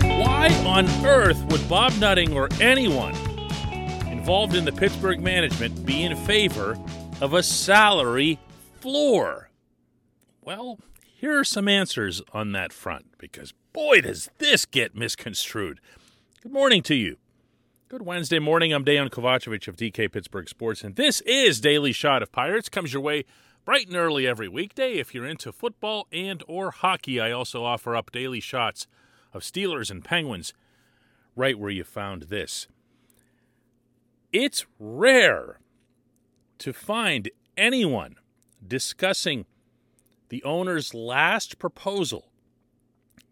Why on earth would Bob Nutting or anyone involved in the Pittsburgh management be in favor of a salary floor? Well, here are some answers on that front because boy, does this get misconstrued. Good morning to you. Good Wednesday morning. I'm Dejan Kovacevic of DK Pittsburgh Sports, and this is Daily Shot of Pirates. Comes your way bright and early every weekday. If you're into football and or hockey, I also offer up daily shots of Steelers and Penguins right where you found this. It's rare to find anyone discussing the owner's last proposal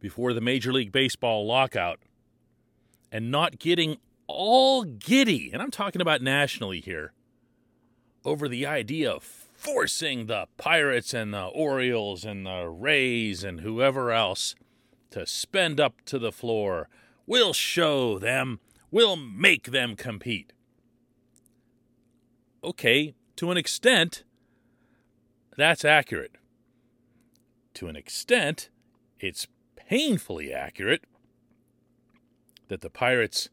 before the Major League Baseball lockout and not getting all giddy, and I'm talking about nationally here, over the idea of forcing the Pirates and the Orioles and the Rays and whoever else to spend up to the floor. We'll show them. We'll make them compete. Okay, to an extent, that's accurate. To an extent, it's painfully accurate that the Pirates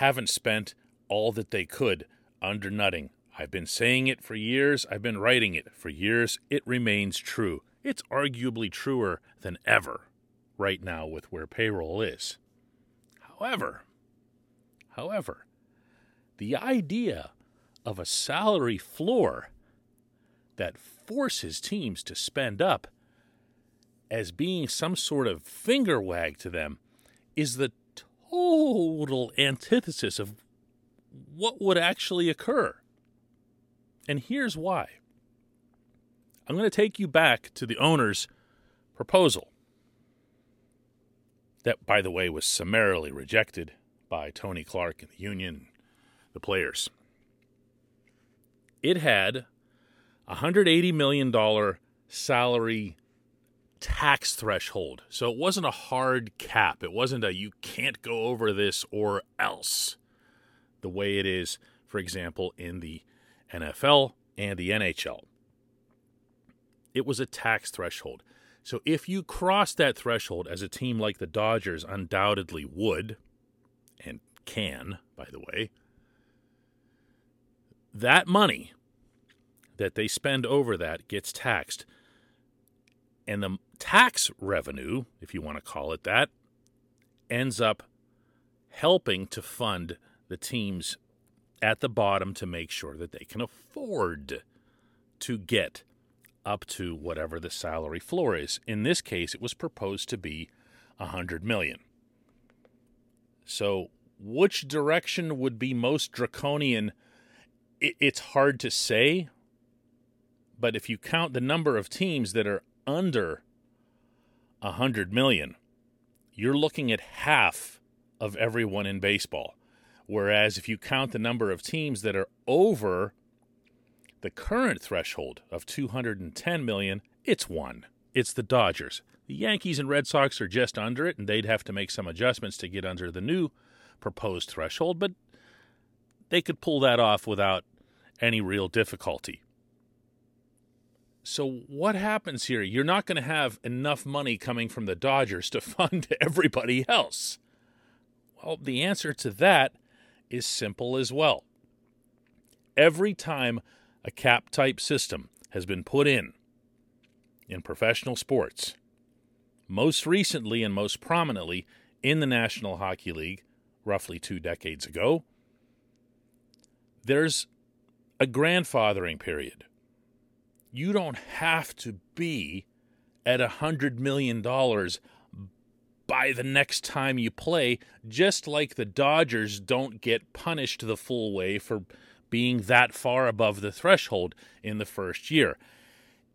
haven't spent all that they could under Nutting. I've been saying it for years. I've been writing it for years. It remains true. It's arguably truer than ever right now with where payroll is. However, however, the idea of a salary floor that forces teams to spend up as being some sort of finger wag to them is the total antithesis of what would actually occur. And here's why. I'm going to take you back to the owner's proposal. That, by the way, was summarily rejected by Tony Clark and the union, the players. It had a $180 million salary tax threshold. So it wasn't a hard cap. It wasn't a you can't go over this or else, the way it is, for example, in the NFL and the NHL. It was a tax threshold. So if you cross that threshold, as a team like the Dodgers undoubtedly would, and can, by the way, that money that they spend over that gets taxed. And the tax revenue, if you want to call it that, ends up helping to fund the teams at the bottom to make sure that they can afford to get up to whatever the salary floor is. In this case, it was proposed to be a 100 million. So, which direction would be most draconian? It's hard to say, but if you count the number of teams that are under a 100 million, you're looking at half of everyone in baseball. Whereas if you count the number of teams that are over the current threshold of 210 million, it's one. It's the Dodgers. The Yankees and Red Sox are just under it, and they'd have to make some adjustments to get under the new proposed threshold, but they could pull that off without any real difficulty. So, what happens here? You're not going to have enough money coming from the Dodgers to fund everybody else. Well, the answer to that is simple as well. Every time a cap type system has been put in in professional sports, most recently and most prominently in the National Hockey League, roughly two decades ago, there's a grandfathering period. You don't have to be at a $100 million by the next time you play, just like the Dodgers don't get punished the full way for being that far above the threshold in the first year.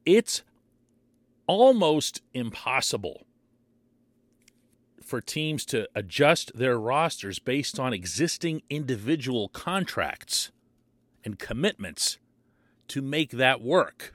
It's almost impossible for teams to adjust their rosters based on existing individual contracts and commitments to make that work.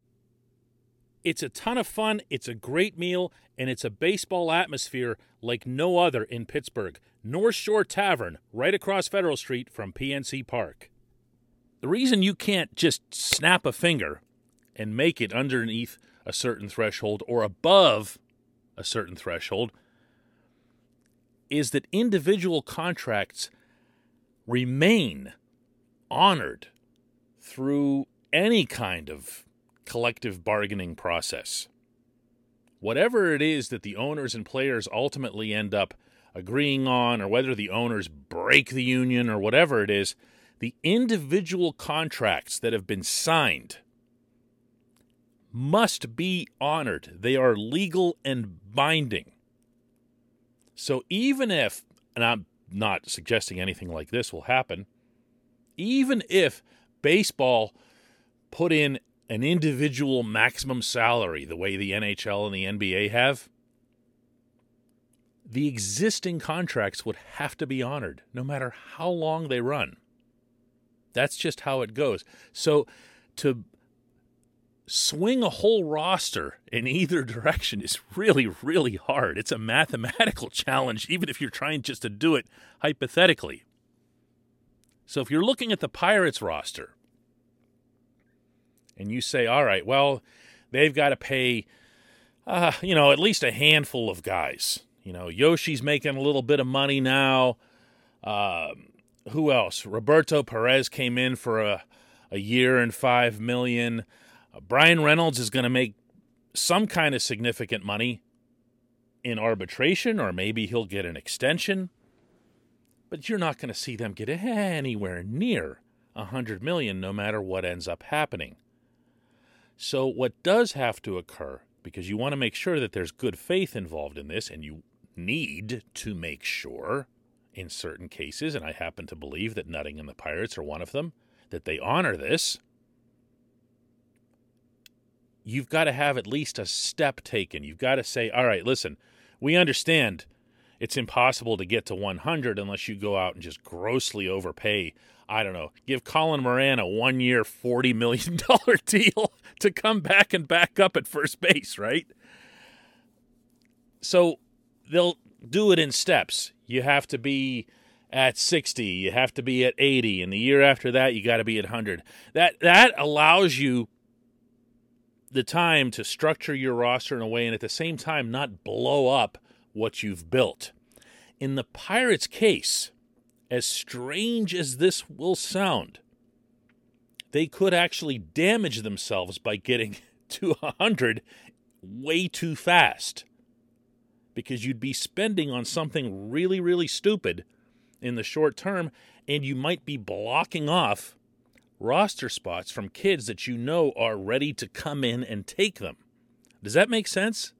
It's a ton of fun, it's a great meal, and it's a baseball atmosphere like no other in Pittsburgh. North Shore Tavern, right across Federal Street from PNC Park. The reason you can't just snap a finger and make it underneath a certain threshold or above a certain threshold is that individual contracts remain honored through any kind of collective bargaining process. Whatever it is that the owners and players ultimately end up agreeing on, or whether the owners break the union or whatever it is, the individual contracts that have been signed must be honored. They are legal and binding. So even if, and I'm not suggesting anything like this will happen, even if baseball put in an individual maximum salary the way the NHL and the NBA have, the existing contracts would have to be honored no matter how long they run. That's just how it goes. So to swing a whole roster in either direction is really, really hard. It's a mathematical challenge, even if you're trying just to do it hypothetically. So if you're looking at the Pirates roster and you say, all right, well, they've got to pay, uh, you know, at least a handful of guys you know, Yoshi's making a little bit of money now. Um, who else? Roberto Perez came in for a, a year and five million. Uh, Bryan Reynolds is going to make some kind of significant money in arbitration, or maybe he'll get an extension. But you're not going to see them get anywhere near a hundred million, no matter what ends up happening. So, what does have to occur, because you want to make sure that there's good faith involved in this, and you need to make sure in certain cases, and I happen to believe that Nutting and the Pirates are one of them, that they honor this. You've got to have at least a step taken. You've got to say, all right, listen, we understand it's impossible to get to 100 unless you go out and just grossly overpay. I don't know, give Colin Moran a one year, $40 million deal to come back and back up at first base, right? So they'll do it in steps. You have to be at 60, you have to be at 80, and the year after that you got to be at 100. That that allows you the time to structure your roster in a way and at the same time not blow up what you've built. In the Pirates case, as strange as this will sound, they could actually damage themselves by getting to 100 way too fast because you'd be spending on something really, really stupid in the short term, and you might be blocking off roster spots from kids that you know are ready to come in and take them. Does that make sense?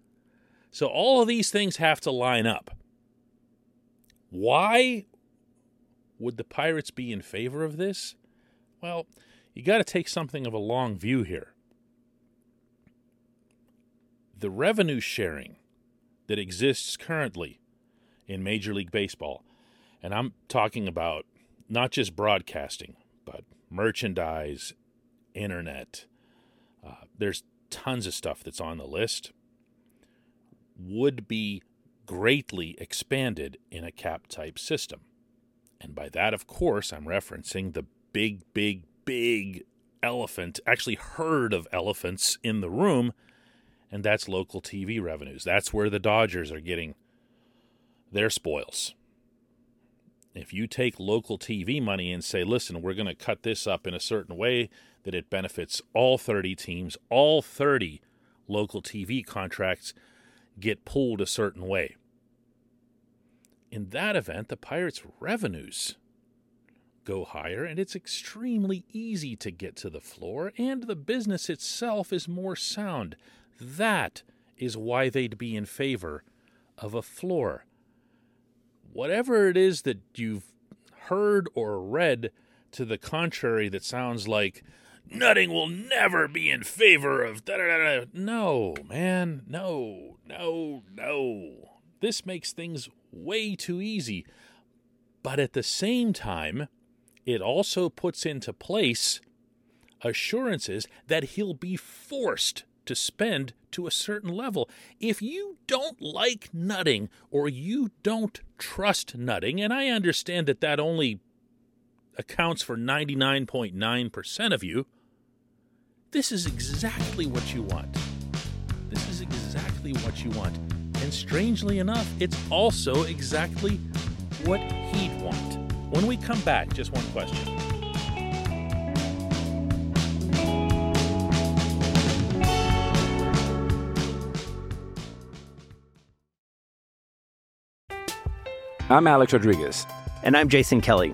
So, all of these things have to line up. Why would the Pirates be in favor of this? Well, you got to take something of a long view here. The revenue sharing that exists currently in Major League Baseball. And I'm talking about not just broadcasting, but merchandise, internet. Uh, there's tons of stuff that's on the list would be greatly expanded in a cap type system. And by that, of course, I'm referencing the big, big, big elephant, actually, herd of elephants in the room, and that's local TV revenues. That's where the Dodgers are getting their spoils. If you take local TV money and say, listen, we're going to cut this up in a certain way that it benefits all 30 teams, all 30 local TV contracts get pulled a certain way. In that event, the Pirates' revenues go higher, and it's extremely easy to get to the floor, and the business itself is more sound. That is why they'd be in favor of a floor. Whatever it is that you've heard or read to the contrary that sounds like Nutting will never be in favor of da da da. No, man, no, no, no. This makes things way too easy. But at the same time, it also puts into place assurances that he'll be forced to spend to a certain level. If you don't like Nutting or you don't trust Nutting, and I understand that that only accounts for 99.9% of you, this is exactly what you want. This is exactly what you want. And strangely enough, it's also exactly what he'd want. When we come back, just one question. I'm Alex Rodriguez. And I'm Jason Kelly.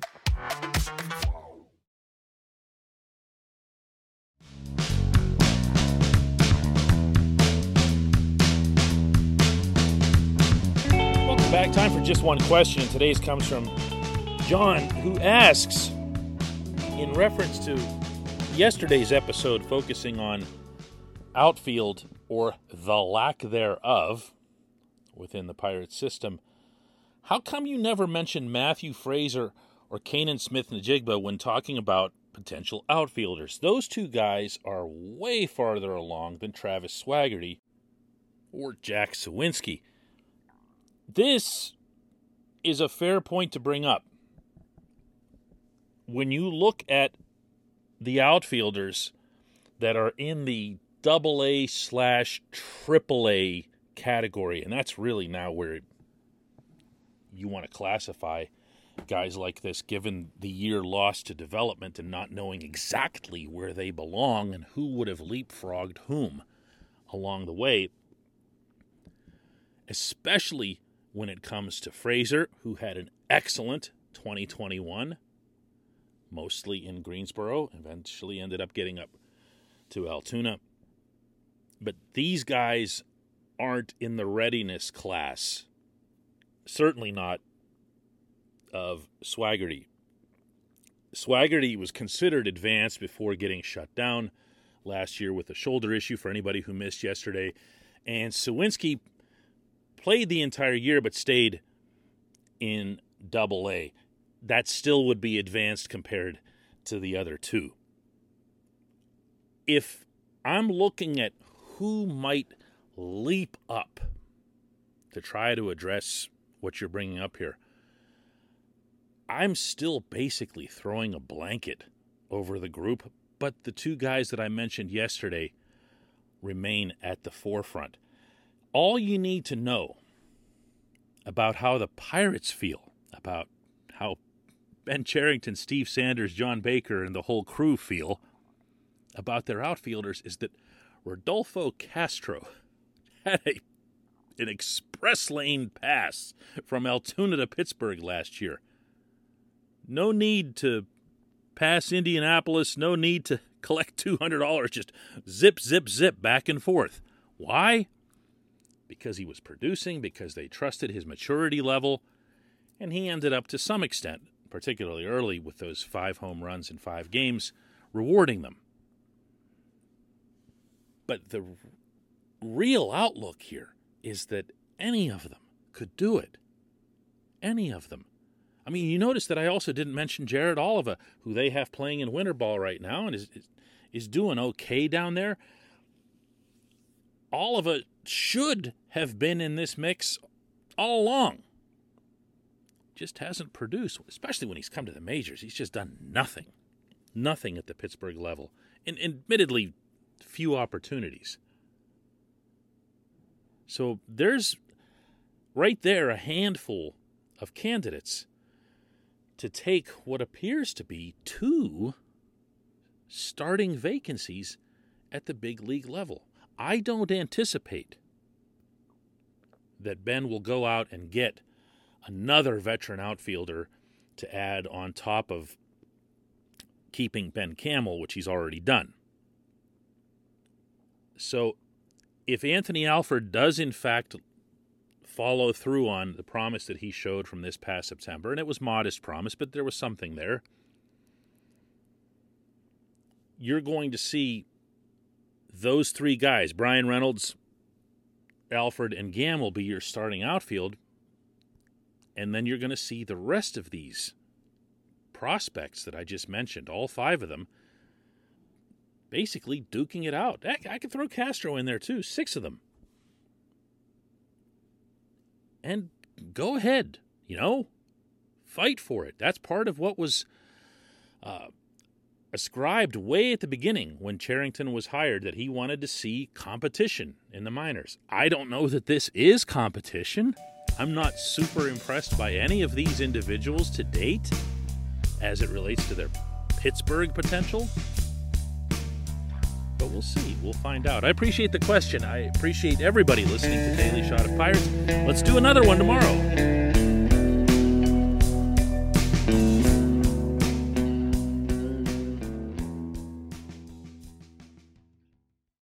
Time for just one question. Today's comes from John, who asks, in reference to yesterday's episode focusing on outfield or the lack thereof within the Pirates system, how come you never mentioned Matthew Fraizer or Canaan Smith-Njigba when talking about potential outfielders? Those two guys are way farther along than Travis Swaggerty or Jack Suwinski. This is a fair point to bring up. When you look at the outfielders that are in the double A slash triple A category, and that's really now where you want to classify guys like this, given the year lost to development and not knowing exactly where they belong and who would have leapfrogged whom along the way, especially when it comes to Fraizer, who had an excellent 2021, mostly in Greensboro, eventually ended up getting up to Altoona. But these guys aren't in the readiness class, certainly not of Swaggerty. Swaggerty was considered advanced before getting shut down last year with a shoulder issue for anybody who missed yesterday. And Suwinski played the entire year but stayed in double A. That still would be advanced compared to the other two. If I'm looking at who might leap up to try to address what you're bringing up here, I'm still basically throwing a blanket over the group, but the two guys that I mentioned yesterday remain at the forefront. All you need to know about how the Pirates feel, about how Ben Cherington, Steve Sanders, John Baker, and the whole crew feel about their outfielders is that Rodolfo Castro had a, an express lane pass from Altoona to Pittsburgh last year. No need to pass Indianapolis, no need to collect $200, just zip, zip, zip back and forth. Why? Because he was producing, because they trusted his maturity level, and he ended up to some extent, particularly early with those five home runs in five games, rewarding them. But the real outlook here is that any of them could do it. Any of them. I mean, you notice that I also didn't mention Jared Oliva, who they have playing in winter ball right now and is is doing okay down there. Oliva should have been in this mix all along. Just hasn't produced, especially when he's come to the majors. He's just done nothing. Nothing at the Pittsburgh level. And admittedly, few opportunities. So there's right there a handful of candidates to take what appears to be two starting vacancies at the big league level. I don't anticipate that Ben will go out and get another veteran outfielder to add on top of keeping Ben Gamel, which he's already done. So if Anthony Alford does, in fact, follow through on the promise that he showed from this past September, and it was modest promise, but there was something there. You're going to see those three guys, Bryan Reynolds, Alford, and Gam, will be your starting outfield. And then you're going to see the rest of these prospects that I just mentioned, all five of them, basically duking it out. I, I could throw Castro in there too, six of them. And go ahead, you know, fight for it. That's part of what was ascribed way at the beginning when Cherington was hired that he wanted to see competition in the minors. I don't know that this is competition. I'm not super impressed by any of these individuals to date as it relates to their Pittsburgh potential but we'll see. We'll find out. I appreciate the question. I appreciate everybody listening to Daily Shot of Pirates. Let's do another one tomorrow.